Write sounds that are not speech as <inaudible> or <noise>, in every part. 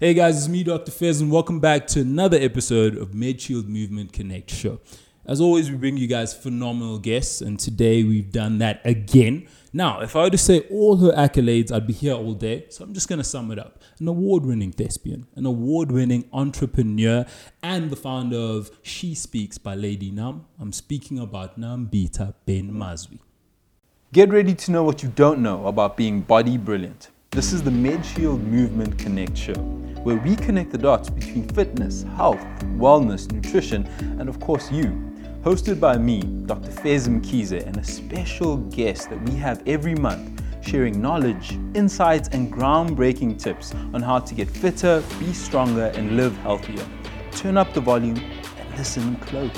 Hey guys, it's me, Dr. Fez, and welcome back to another episode of MedShield Movement Connect Show. As always, we bring you guys phenomenal guests, and today we've done that again. Now, if I were to say all her accolades, I'd be here all day, so I'm just going to sum it up. An award winning thespian, an award winning entrepreneur, and the founder of She Speaks by Lady Nam. I'm speaking about Nambitha Ben Mazwi. Get ready to know what you don't know about being body brilliant. This is the MedShield Movement Connect show, where we connect the dots between fitness, health, wellness, nutrition, and of course you. Hosted by me, Dr. Fez Mkhize, and a special guest that we have every month sharing knowledge, insights, and groundbreaking tips on how to get fitter, be stronger, and live healthier. Turn up the volume and listen close.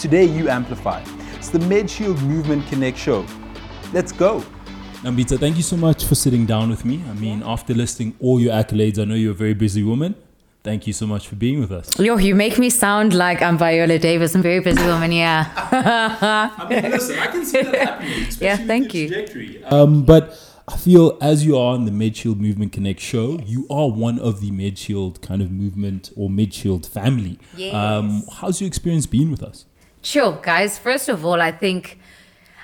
Today, you amplify. It's the MedShield Movement Connect show. Let's go. Nambitha, thank you so much for sitting down with me. I mean, after listing all your accolades, I know you're a very busy woman. Thank you so much for being with us. Yo, you make me sound like I'm Viola Davis. I'm very busy woman, yeah. <laughs> I mean, listen, I can see that happening. <laughs> Yeah, thank you. Um, but I feel as you are on the MedShield Movement Connect show, you are one of the MedShield kind of movement or MedShield family. Yes. Um, how's your experience been with us? Sure, guys. First of all, I think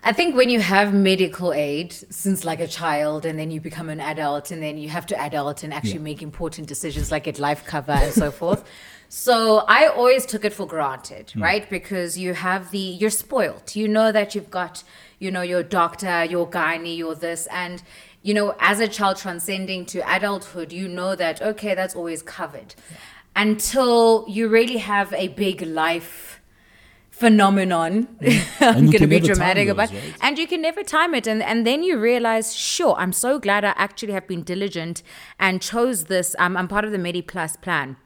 I think when you have medical aid since like a child and then you become an adult and then you have to adult and actually Yeah. make important decisions like get life cover and so forth. <laughs> So I always took it for granted, hmm. right? Because you have the you're spoiled. You know that you've got, you know, your doctor, your gynae, your this and you know, as a child transcending to adulthood, you know that okay, that's always covered. Until you really have a big life phenomenon. <laughs> I'm going to be dramatic those, about right? and you can never time it and and then you realize sure i'm so glad i actually have been diligent and chose this um, i'm part of the MediPlus plan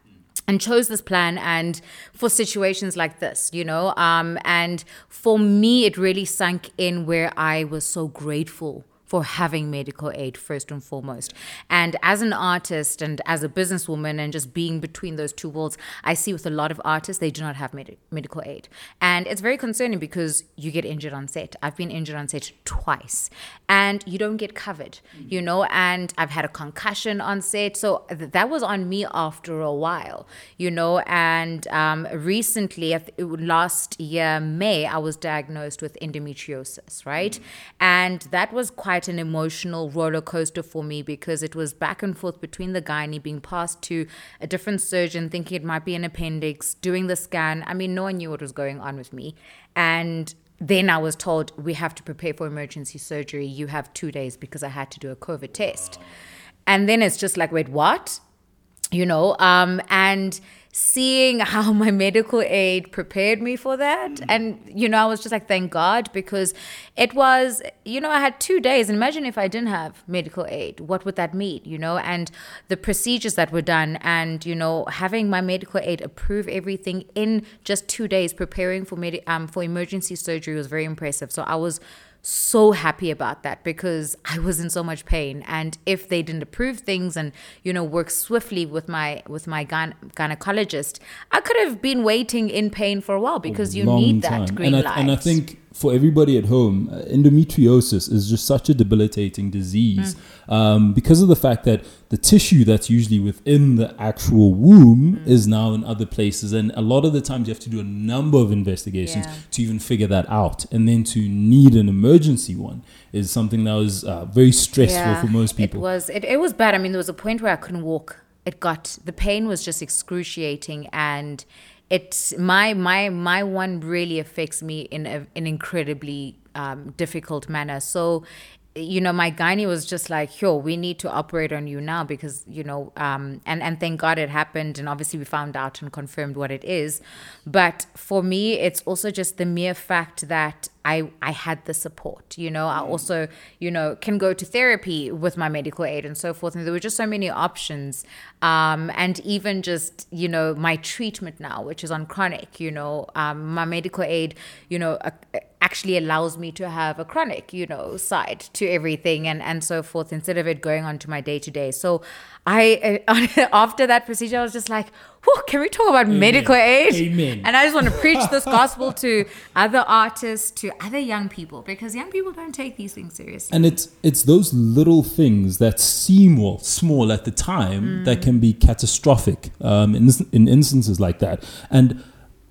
and chose this plan and for situations like this you know um and for me it really sunk in where i was so grateful for having medical aid first and foremost. And as an artist and as a businesswoman and just being between those two worlds, I see with a lot of artists, they do not have med- medical aid. And it's very concerning because you get injured on set. I've been injured on set twice and you don't get covered, you know, and I've had a concussion on set. So th- that was on me after a while, you know, and um, recently, last year, May, I was diagnosed with endometriosis, right? And that was quite an emotional roller coaster for me because it was back and forth between the gynae being passed to a different surgeon, thinking it might be an appendix, doing the scan. I mean, no one knew what was going on with me. And then I was told, we have to prepare for emergency surgery. You have two days because I had to do a COVID test. And then it's just like, wait, what? you know um and seeing how my medical aid prepared me for that. And you know i was just like thank god because it was you know i had two days. Imagine if i didn't have medical aid what would that mean you know? And the procedures that were done and you know having my medical aid approve everything in just two days preparing for med- um for emergency surgery was very impressive. So i was so happy about that because I was in so much pain and if they didn't approve things and you know work swiftly with my with my gyne- gynecologist I could have been waiting in pain for a while because you long need that time. green and I, light And I think for everybody at home, uh, endometriosis is just such a debilitating disease Mm. um, because of the fact that the tissue that's usually within the actual womb Mm. is now in other places. And a lot of the times you have to do a number of investigations Yeah. to even figure that out. And then to need an emergency one is something that was uh, very stressful for most people. It was it, it was bad. I mean, there was a point where I couldn't walk. It got the pain was just excruciating and it my my my one really affects me in a, an incredibly um, difficult manner. So you know, my gynae was just like, yo, we need to operate on you now because, you know, um, and, and thank God it happened. And obviously we found out and confirmed what it is. But for me, it's also just the mere fact that I, I had the support, you know, I also, you know, can go to therapy with my medical aid and so forth. And there were just so many options. Um, and even just, you know, my treatment now, which is on chronic, you know, um, my medical aid, you know, uh, actually allows me to have a chronic, you know, side to everything and, and so forth instead of it going on to my day to day. So I uh, <laughs> after that procedure, I was just like, Whew, "Can we talk about medical aid?" Amen. And I just want to preach this <laughs> gospel to other artists, to other young people, because young people don't take these things seriously. And it's it's those little things that seem well small at the time that can be catastrophic um, in in instances like that. And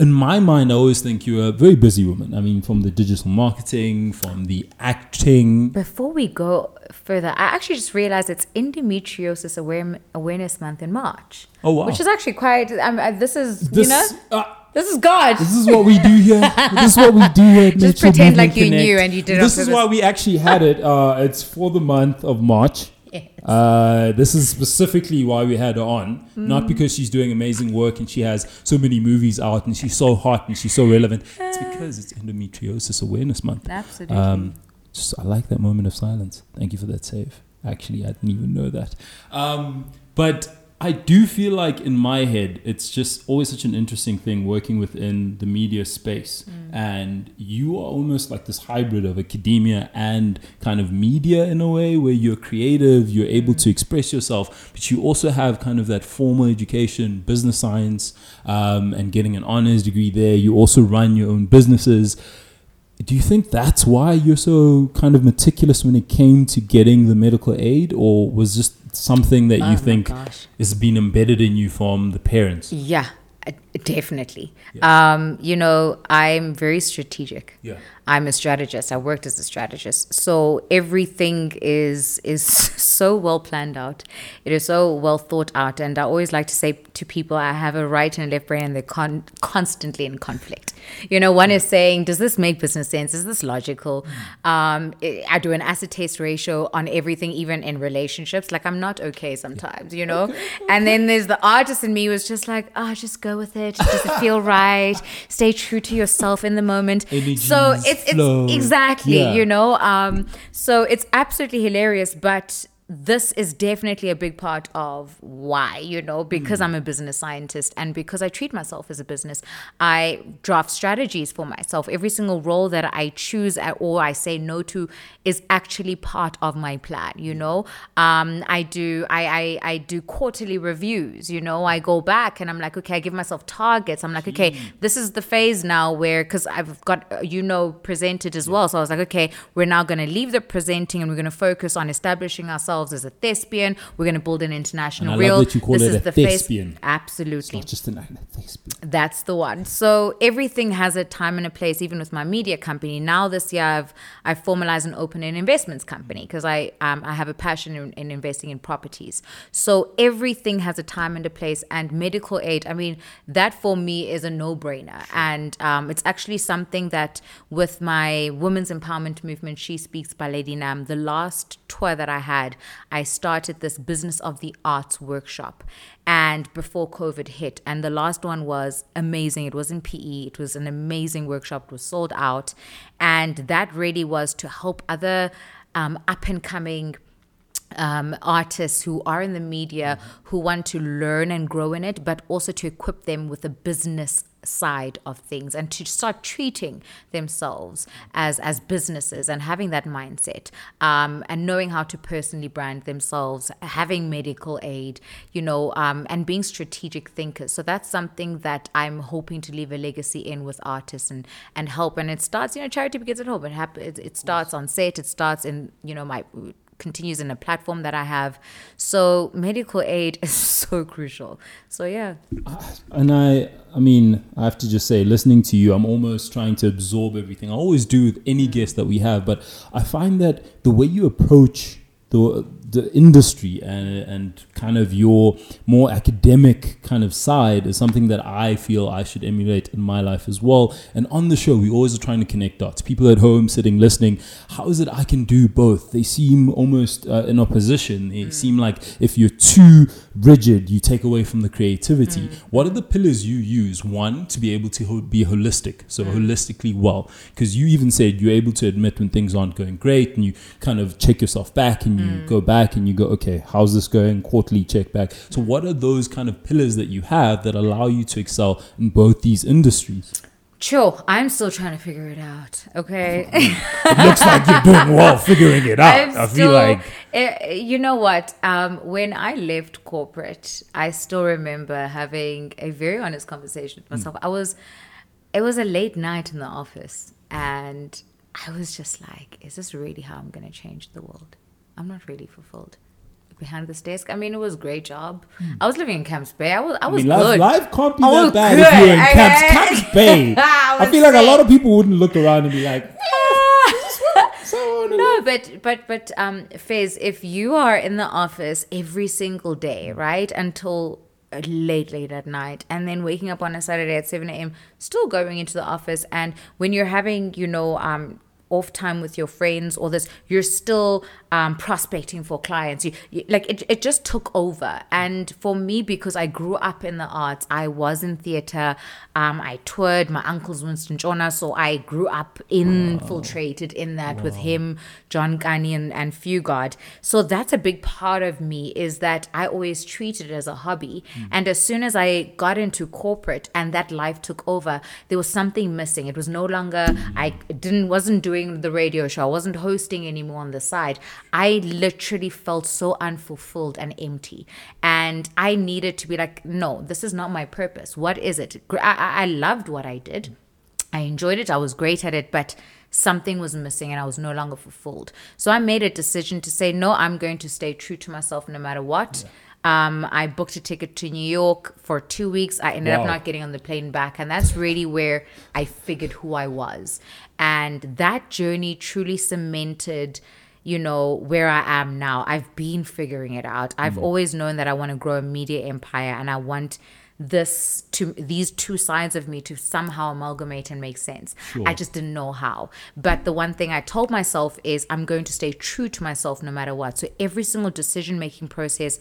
in my mind, I always think you're a very busy woman. I mean, from the digital marketing, from the acting. Before we go further, I actually just realized it's Endometriosis Aware- Awareness Month in March. Oh, wow. Which is actually quite. Um, uh, this is This, you know, uh, this is God. this is what we do here. <laughs> this is what we do here. Just pretend like you Connect. knew and you did it This is purpose. why we actually had it. Uh, it's for the month of March. Yes. Uh, this is specifically why we had her on, not because she's doing amazing work and she has so many movies out and she's so hot and she's so relevant. It's because it's Endometriosis Awareness Month. Absolutely. Um, just I like that moment of silence. Thank you for that save. Actually, I didn't even know that. Um, but I do feel like in my head, it's just always such an interesting thing working within the media space. And you are almost like this hybrid of academia and kind of media in a way where you're creative, you're able to express yourself, but you also have kind of that formal education, business science, um, and getting an honors degree there. You also run your own businesses do you think that's why you're so kind of meticulous when it came to getting the medical aid or was just something that Oh you think gosh. has been embedded in you from the parents Yeah, uh, definitely. Um, you know, I'm very strategic. Yeah. I'm a strategist. I worked as a strategist. So everything is is <laughs> so well planned out. It is so well thought out. And I always like to say to people, I have a right and a left brain, and they're con- constantly in conflict. You know, one is saying, does this make business sense? Is this logical? Um, I do an acid test ratio on everything, even in relationships. Like I'm not okay sometimes, you know. <laughs> And then there's the artist in me was just like, oh, just go with it. Does it feel <laughs> right? Stay true to yourself in the moment. so it's it's flow. exactly Yeah. you know um so it's absolutely hilarious but this is definitely a big part of why you know because Hmm. i'm a business scientist and because i treat myself as a business i draft strategies for myself. Every single role that i choose at- or i say no to is actually part of my plan you know? Um i do I, I i do quarterly reviews you know? I go back and i'm like okay i give myself targets. I'm like okay this is the phase now where because i've got you know presented as well. So i was like okay we're now going to leave the presenting and we're going to focus on establishing ourselves as a thespian we're going to build an international And I love reel that you call this it is a the thespian. absolutely not just an a thespian that's the one. So everything has a time and a place, even with my media company. Now this year, I've I've formalized and opened an investments company because I um, I have a passion in, in investing in properties. So everything has a time and a place. And medical aid, I mean, that for me is a no brainer. And um, it's actually something that with my women's empowerment movement, She Speaks by Lady Nam, the last tour that I had, I started this business of the arts workshop and before COVID hit. And the last one was amazing. It was in PE. It was an amazing workshop. It was sold out. And that really was to help other um, up and coming um, artists who are in the media who want to learn and grow in it, but also to equip them with the business side of things and to start treating themselves as as businesses and having that mindset um, and knowing how to personally brand themselves having medical aid you know um, and being strategic thinkers. So that's something that i'm hoping to leave a legacy in with artists and and help. And it starts you know charity begins at home. It, happens. it, it starts on set. It starts in you know my continues in a platform that I have. So medical aid <laughs> is so crucial. So yeah. Uh, and i i mean i have to just say listening to you i'm almost trying to absorb everything i always do with any guest that we have but i find that the way you approach the the industry and and kind of your more academic kind of side is something that I feel I should emulate in my life as well. And on the show, we always are trying to connect dots. People at home sitting listening, how is it I can do both? They seem almost uh, in opposition. They mm. seem like if you're too rigid, you take away from the creativity. Mm. What are the pillars you use? One, to be able to ho- be holistic, so mm. holistically well, because you even said you're able to admit when things aren't going great, and you kind of check yourself back and you go back and you go, okay, how's this going? Quarterly check back. So, what are those kind of pillars that you have that allow you to excel in both these industries? Chill. I'm still trying to figure it out. Okay. <laughs> It looks <laughs> like you're doing well figuring it out. I'm I feel like Eh, you know what? Um, when I left corporate, I still remember having a very honest conversation with myself. I was, it was a late night in the office, and I was just like, "Is this really how I'm going to change the world? I'm not really fulfilled." Behind this desk, I mean, it was a great job. I was living in Camps Bay. I was, I I was mean, good. life can't be I that bad if you're in good, Camps. Camps Bay. <laughs> I I feel like a lot of people wouldn't look around and be like, <laughs> so no, but but but um, Fez, if you are in the office every single day, right, until late late at night, and then waking up on a Saturday at seven a.m., still going into the office, and when you're having, you know, um. Off time with your friends, or this, you're still um, prospecting for clients. You, you like it. It just took over, and for me, because I grew up in the arts, I was in theater. Um, I toured. My uncle's Winston Ntshona, so I grew up infiltrated in that with him, John Kani, and, and Fugard. So that's a big part of me is that I always treated it as a hobby. And as soon as I got into corporate and that life took over, there was something missing. It was no longer I didn't wasn't doing the radio show. I wasn't hosting anymore on the side. I literally felt so unfulfilled and empty. And I needed to be like, no, this is not my purpose. What is it? I, I loved what I did. I enjoyed it. I was great at it, but something was missing and I was no longer fulfilled. So I made a decision to say, no, I'm going to stay true to myself no matter what. Um, I booked a ticket to New York for two weeks. I ended Wow. up not getting on the plane back. And that's really where I figured who I was. And that journey truly cemented you know where i am now i've been figuring it out i've always known that i want to grow a media empire and i want this to these two sides of me to somehow amalgamate and make sense. I just didn't know how. But the one thing I told myself is I'm going to stay true to myself no matter what. So every single decision making process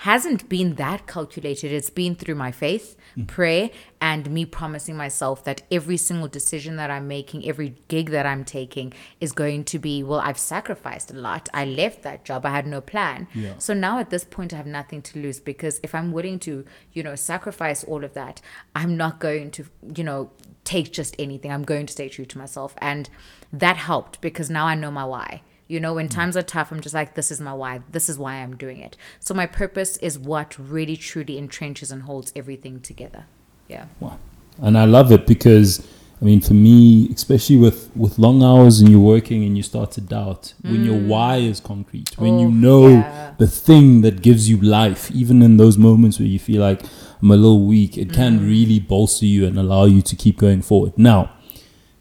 hasn't been that calculated. It's been through my faith, hmm. prayer, and me promising myself that every single decision that I'm making, every gig that I'm taking is going to be, well, I've sacrificed a lot. I left that job. I had no plan. Yeah. So now at this point, I have nothing to lose because if I'm willing to, you know, sacrifice all of that, I'm not going to, you know, take just anything. I'm going to stay true to myself. And that helped because now I know my why. You know, when mm. times are tough, I'm just like, this is my why. This is why I'm doing it. So my purpose is what really truly entrenches and holds everything together. Yeah. Wow. And I love it because I mean for me, especially with with long hours and you're working and you start to doubt when your mm. why is concrete, when you know yeah. the thing that gives you life, even in those moments where you feel like I'm a little weak, it can mm. really bolster you and allow you to keep going forward. Now,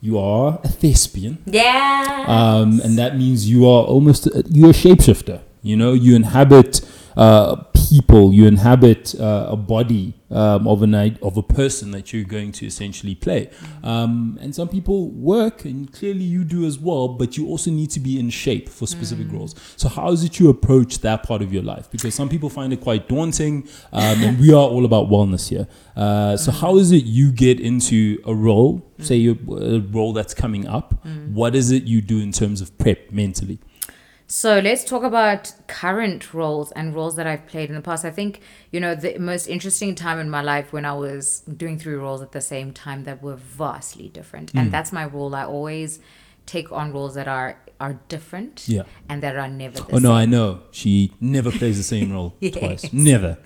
you are a thespian. Yeah. um, and that means you are almost a, you're a shapeshifter. You know, you inhabit uh, people, you inhabit uh, a body um, of an of a person that you're going to essentially play. Um, and some people work, and clearly you do as well. But you also need to be in shape for specific roles. So how is it you approach that part of your life? Because some people find it quite daunting, um, and we are all about wellness here. Uh, so how is it you get into a role? Say you a role that's coming up. What is it you do in terms of prep mentally? So let's talk about current roles and roles that I've played in the past. I think, you know, the most interesting time in my life when I was doing three roles at the same time that were vastly different. Hmm. And that's my role. I always take on roles that are are different Yeah. and that are never the Oh no, same. I know. She never plays the same role <laughs> Yes. twice. Never.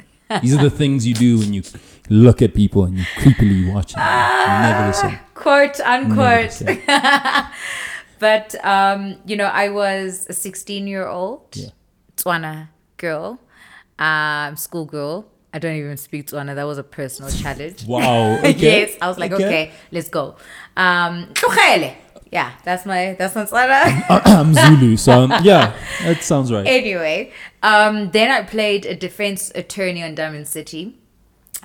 These are the things you do when you look at people and you creepily watch them. never the same. Quote unquote. <laughs> But um, you know, I was a 16 year old Yeah. Tswana girl, um, school girl. I don't even speak Tswana. That was a personal <laughs> challenge. Wow. Okay. <laughs> yes, I was like, okay, let's go. Um, yeah, that's my that's my Tswana. I'm Zulu, so um, <laughs> yeah, that sounds right. anyway, um, then I played a defense attorney on Diamond City.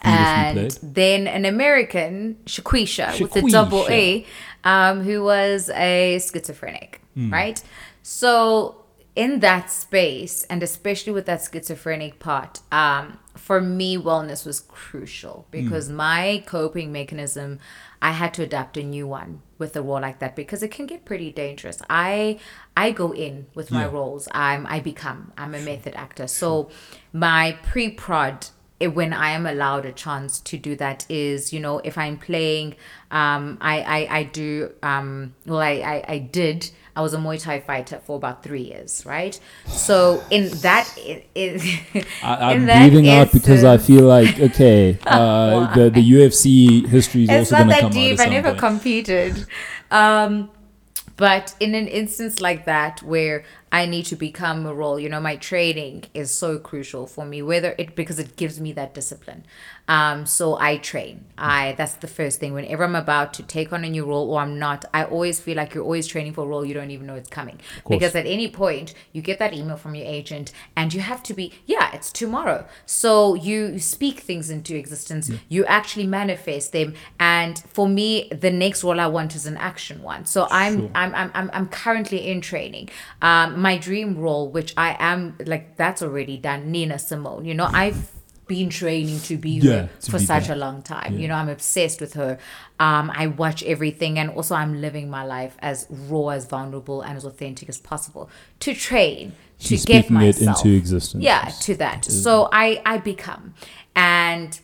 And then an American, Shaquisha, with a double A, um, who was a schizophrenic, Hmm. right? So in that space, and especially with that schizophrenic part, um, for me, wellness was crucial Hmm. because my coping mechanism, I had to adapt a new one with a role like that because it can get pretty dangerous. I I go in with my roles. I'm I become. I'm a method actor. So my pre-prod it, when I am allowed a chance to do that is, you know, if I'm playing, um, I, I, I do, um, well, I, I, I did, I was a Muay Thai fighter for about three years, right? So in that, in, in, <laughs> I, I'm that breathing out because I feel like okay, <laughs> uh, the the UFC history is it's also going to that come out deep. at I never point. competed. Um, but in an instance like that where I need to become a role, you know, my training is so crucial for me, whether it because it gives me that discipline. Um, so I train. I that's the first thing. Whenever I'm about to take on a new role or I'm not, I always feel like you're always training for a role you don't even know it's coming. Because at any point you get that email from your agent and you have to be, yeah, it's tomorrow. So you speak things into existence. You actually manifest them. And for me, the next role I want is an action one. So I'm Sure. I'm, I'm I'm I'm currently in training. Um, my dream role, which I am like that's already done. Nina Simone. You know, I've been training to be Yeah, her to for be such that. a long time. Yeah. You know, I'm obsessed with her. Um, I watch everything, and also I'm living my life as raw, as vulnerable, and as authentic as possible to train to She's get speaking it myself into existence. yeah to that so i i become and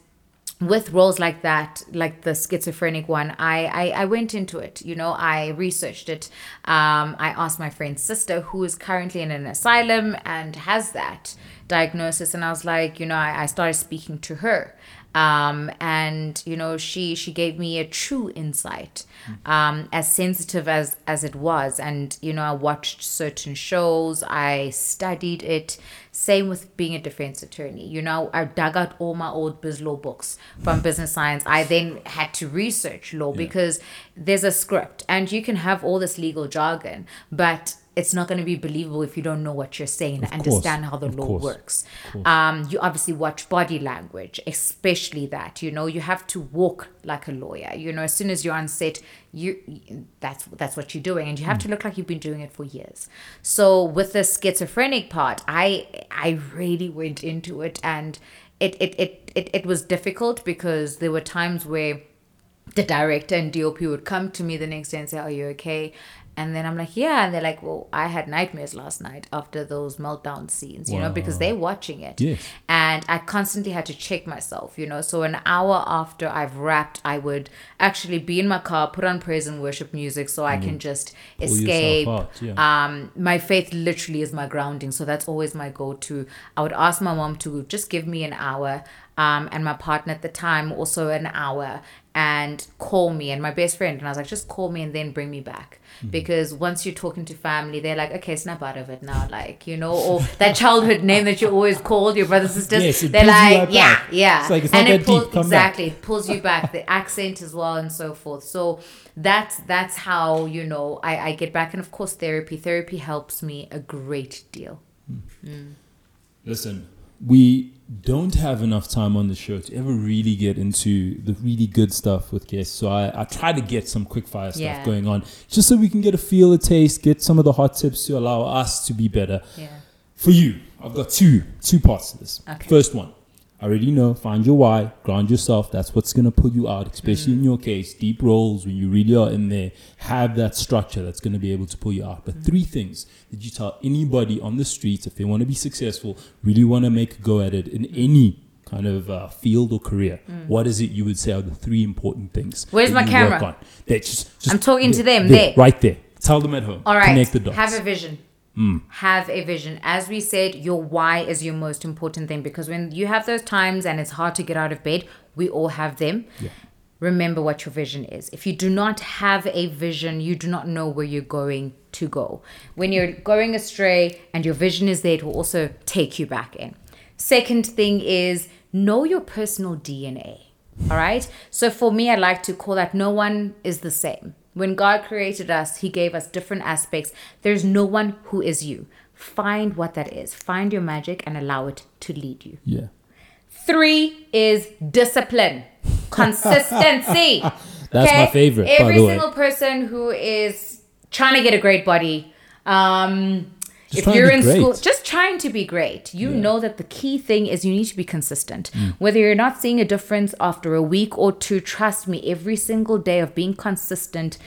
with roles like that like the schizophrenic one I, I i went into it you know i researched it um i asked my friend's sister who is currently in an asylum and has that diagnosis and i was like you know i, I started speaking to her. Um, and you know she she gave me a true insight um, as sensitive as as it was. And you know i watched certain shows. I studied it. Same with being a defense attorney. You know i dug out all my old biz law books from <laughs> business science. I then had to research law because there's a script and you can have all this legal jargon but it's not going to be believable if you don't know what you're saying and course, understand how the of law course. works um, you obviously watch body language, especially that. You know, you have to walk like a lawyer. You know, as soon as you're on set, you that's that's what you're doing, and you have to look like you've been doing it for years. So with the schizophrenic part, I I really went into it, and it it it it, it was difficult because there were times where the director and DOP would come to me the next day and say, Are you okay? And then I'm like, Yeah. And they're like, Well, I had nightmares last night after those meltdown scenes, you know, because they're watching it. Yes. And I constantly had to check myself, you know. So an hour after I've wrapped, I would actually be in my car, put on praise and worship music so I can just yourself escape. out, yeah. Um, my faith literally is my grounding, so that's always my go-to. I would ask my mom to just give me an hour, um, and my partner at the time also an hour, and call me and my best friend. And I was like, just call me and then bring me back, Mm-hmm. because once you're talking to family, they're like, okay, snap out of it now, like you know, or that childhood name that you always called your brothers sisters. Yes, they're like, right yeah, back. yeah, It's like, it's and it pulls come back. exactly it pulls you back the accent as well and so forth so that's that's how you know I, I get back and of course therapy therapy helps me a great deal Listen, we don't have enough time on the show to ever really get into the really good stuff with guests. So I, I try to get some quick fire stuff Yeah. going on just so we can get a feel, a taste, get some of the hot tips to allow us to be better. yeah For you, I've got two two parts to this. Okay. First one, already know. Find your why, ground yourself. That's what's gonna pull you out, especially Mm. in your case. Deep roles when you really are in there. Have that structure that's gonna be able to pull you out. But Mm. three things that you tell anybody on the streets if they want to be successful, really want to make a go at it in any kind of uh, field or career. What is it you would say are the three important things? Mm. Where's my camera? work on? That just, just I'm talking to them, there, there. right there. Tell them at home. all right Connect the dots. have a vision Mm. have a vision as we said your why is your most important thing because when you have those times and it's hard to get out of bed we all have them Yeah. remember what your vision is. If you do not have a vision, you do not know where you're going to go. When you're going astray and your vision is there, it will also take you back in. Second thing is know your personal DNA. All right. So for me, I like to call that no one is the same. When God created us, He gave us different aspects. There's no one who is you. Find what that is, find your magic, and allow it to lead you. yeah. Three is discipline, consistency. <laughs> That's my favorite, by Every the way. single person who is trying to get a great body, um, Just if you're in great. school, just trying to be great, you know that the key thing is you need to be consistent. Mm. Whether you're not seeing a difference after a week or two, trust me, every single day of being consistent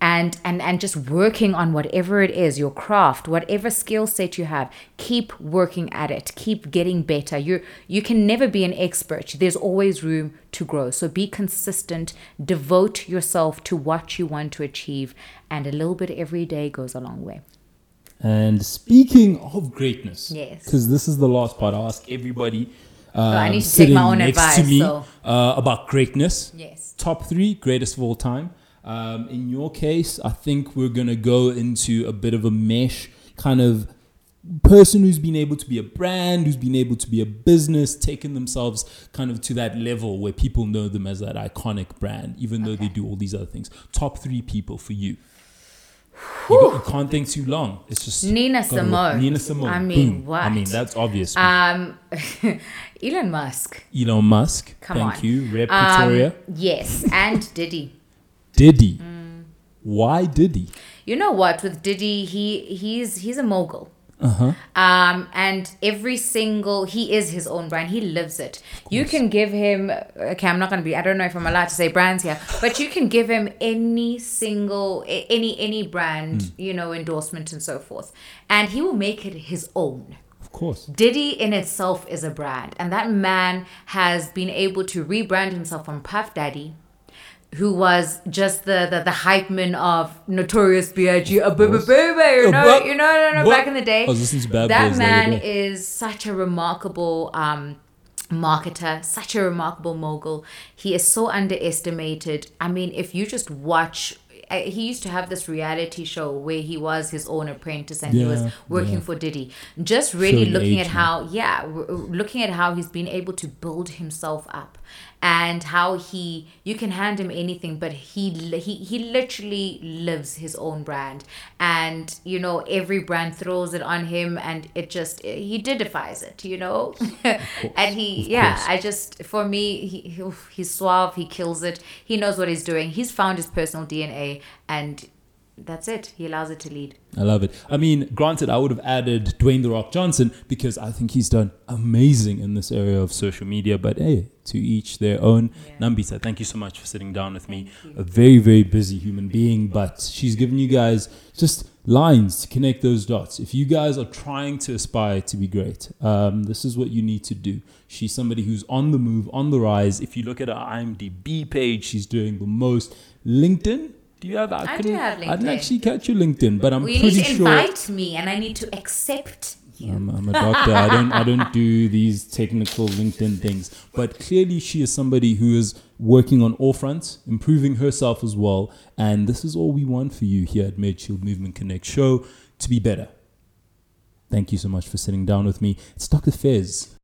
and and and just working on whatever it is your craft whatever skill set you have keep working at it. Keep getting better. You you can never be an expert. There's always room to grow. So be consistent. Devote yourself to what you want to achieve. And a little bit every day goes a long way And speaking of greatness, Yes. because this is the last part, I ask everybody. Um, I need to take my own next advice, to me so- uh, about greatness. yes Top three greatest of all time. Um, in your case, I think we're gonna go into a bit of a mesh kind of person who's been able to be a brand, who's been able to be a business, taken themselves kind of to that level where people know them as that iconic brand, even though they do all these other things. Top three people for you. You, got- you can't think too long. It's just Nina. Simone. Nina Simone. I mean, Boom. what? I mean, that's obvious. um <laughs> elon musk Elon Musk. come thank on. you. Rep Um, Pretoria. yes and diddy Diddy. Mm. Why Diddy? you know what with diddy he he's he's a mogul Uh huh. um and every single he is his own brand. He lives it. You can give him okay i'm not going to be i don't know if i'm allowed to say brands here but you can give him any single any any brand you know endorsement and so forth. And he will make it his own. Of course. Diddy in itself is a brand, and that man has been able to rebrand himself from Puff Daddy, who was just the the, the hype man of Notorious B.I.G. Uh, bu- bu- you Uh, know, you know, no, no, back in the day. I was listening to Bad that man is such a remarkable um, marketer, such a remarkable mogul. He is so underestimated. I mean, if you just watch. uh, He used to have this reality show where he was his own apprentice and he was working yeah. for Diddy. Just really Showing looking at how, yeah, looking at how he's been able to build himself up and how he, you can hand him anything, but he, he, he literally lives his own brand. And, you know, every brand throws it on him and it just, he didifies it, you know? <laughs> and he, yeah. I just, for me, he, he- he's suave, he kills it. He knows what he's doing. He's found his personal DNA and that's it. He allows it to lead. I love it. I mean, granted, I would have added Dwayne The Rock Johnson because I think he's done amazing in this area of social media. But hey, to each their own. Yeah. Nambitha, thank you so much for sitting down with me. A very, very busy human being, but she's given you guys just lines to connect those dots. If you guys are trying to aspire to be great, um, this is what you need to do. She's somebody who's on the move, on the rise. If you look at her IMDb page, she's doing the most. LinkedIn. Do you have? I, I do have I didn't actually catch your LinkedIn, but I'm Well, you pretty need to sure. invite me and I need to accept you. I'm, I'm a doctor. I don't. I don't do these technical LinkedIn things. But clearly, she is somebody who is working on all fronts, improving herself as well. And this is all we want for you here at MedShield Movement Connect Show to be better. Thank you so much for sitting down with me. It's Dr. Fez.